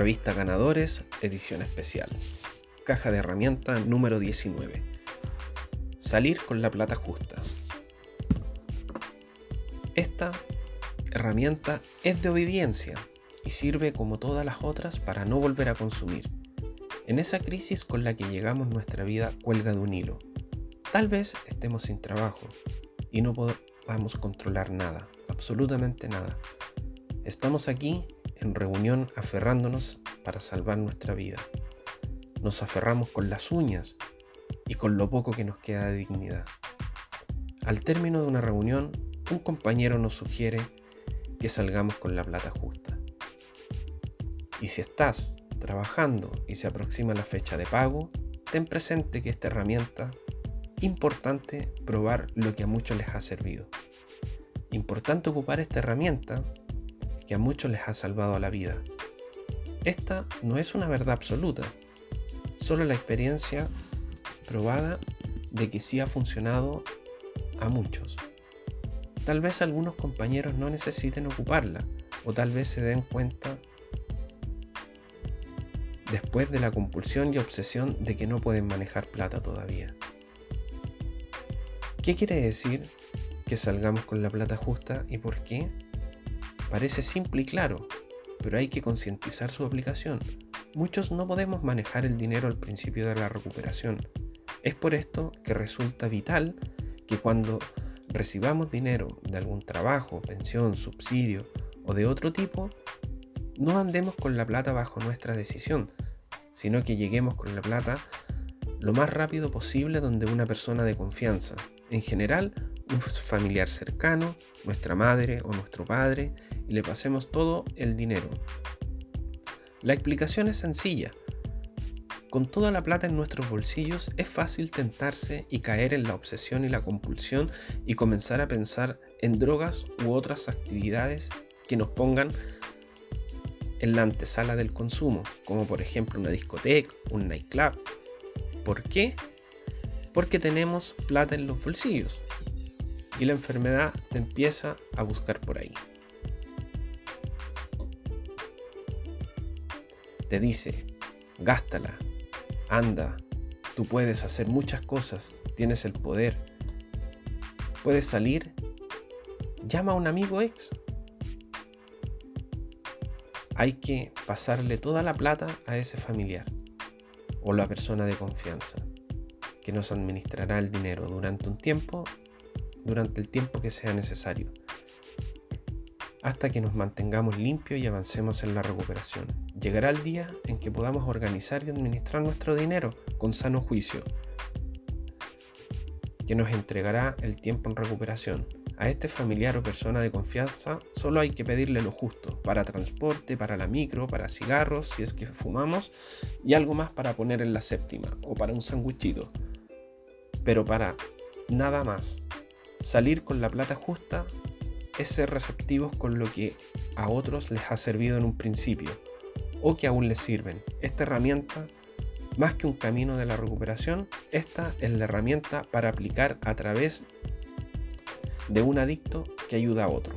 Revista Ganadores, edición especial. Caja de herramienta número 19. Salir con la plata justa. Esta herramienta es de obediencia y sirve como todas las otras para no volver a consumir. En esa crisis con la que llegamos nuestra vida cuelga de un hilo. Tal vez estemos sin trabajo y no podamos controlar nada, absolutamente nada. Estamos aquí en reunión aferrándonos para salvar nuestra vida. Nos aferramos con las uñas y con lo poco que nos queda de dignidad. Al término de una reunión, un compañero nos sugiere que salgamos con la plata justa. Y si estás trabajando y se aproxima la fecha de pago, ten presente que esta herramienta, importante probar lo que a muchos les ha servido. Importante ocupar esta herramienta que a muchos les ha salvado la vida. Esta no es una verdad absoluta, solo la experiencia probada de que sí ha funcionado a muchos. Tal vez algunos compañeros no necesiten ocuparla o tal vez se den cuenta después de la compulsión y obsesión de que no pueden manejar plata todavía. ¿Qué quiere decir que salgamos con la plata justa y por qué? Parece simple y claro, pero hay que concientizar su aplicación. Muchos no podemos manejar el dinero al principio de la recuperación. Es por esto que resulta vital que cuando recibamos dinero de algún trabajo, pensión, subsidio o de otro tipo, no andemos con la plata bajo nuestra decisión, sino que lleguemos con la plata lo más rápido posible donde una persona de confianza, en general un familiar cercano, nuestra madre o nuestro padre, y le pasemos todo el dinero. La explicación es sencilla. Con toda la plata en nuestros bolsillos es fácil tentarse y caer en la obsesión y la compulsión y comenzar a pensar en drogas u otras actividades que nos pongan en la antesala del consumo, como por ejemplo una discoteca, un nightclub. ¿Por qué? Porque tenemos plata en los bolsillos y la enfermedad te empieza a buscar por ahí. Te dice, gástala, anda, tú puedes hacer muchas cosas, tienes el poder, puedes salir, llama a un amigo ex. Hay que pasarle toda la plata a ese familiar o la persona de confianza que nos administrará el dinero durante un tiempo durante el tiempo que sea necesario, hasta que nos mantengamos limpios y avancemos en la recuperación. Llegará el día en que podamos organizar y administrar nuestro dinero con sano juicio, que nos entregará el tiempo en recuperación. A este familiar o persona de confianza solo hay que pedirle lo justo, para transporte, para la micro, para cigarros, si es que fumamos, y algo más para poner en la séptima, o para un sanguchito. Pero para nada más. Salir con la plata justa es ser receptivos con lo que a otros les ha servido en un principio o que aún les sirven. Esta herramienta, más que un camino de la recuperación, esta es la herramienta para aplicar a través de un adicto que ayuda a otro.